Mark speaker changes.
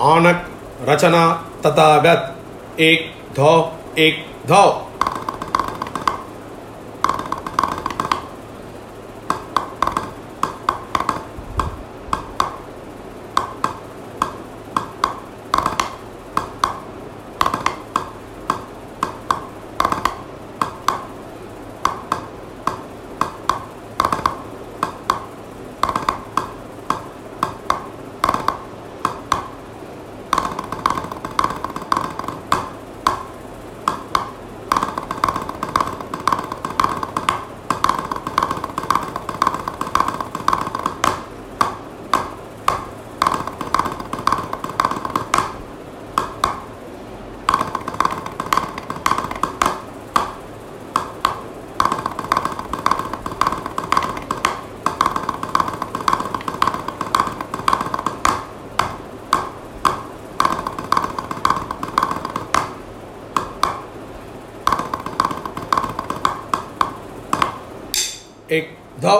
Speaker 1: आनक रचना तथागत एक धौ एक धौ। एक धौ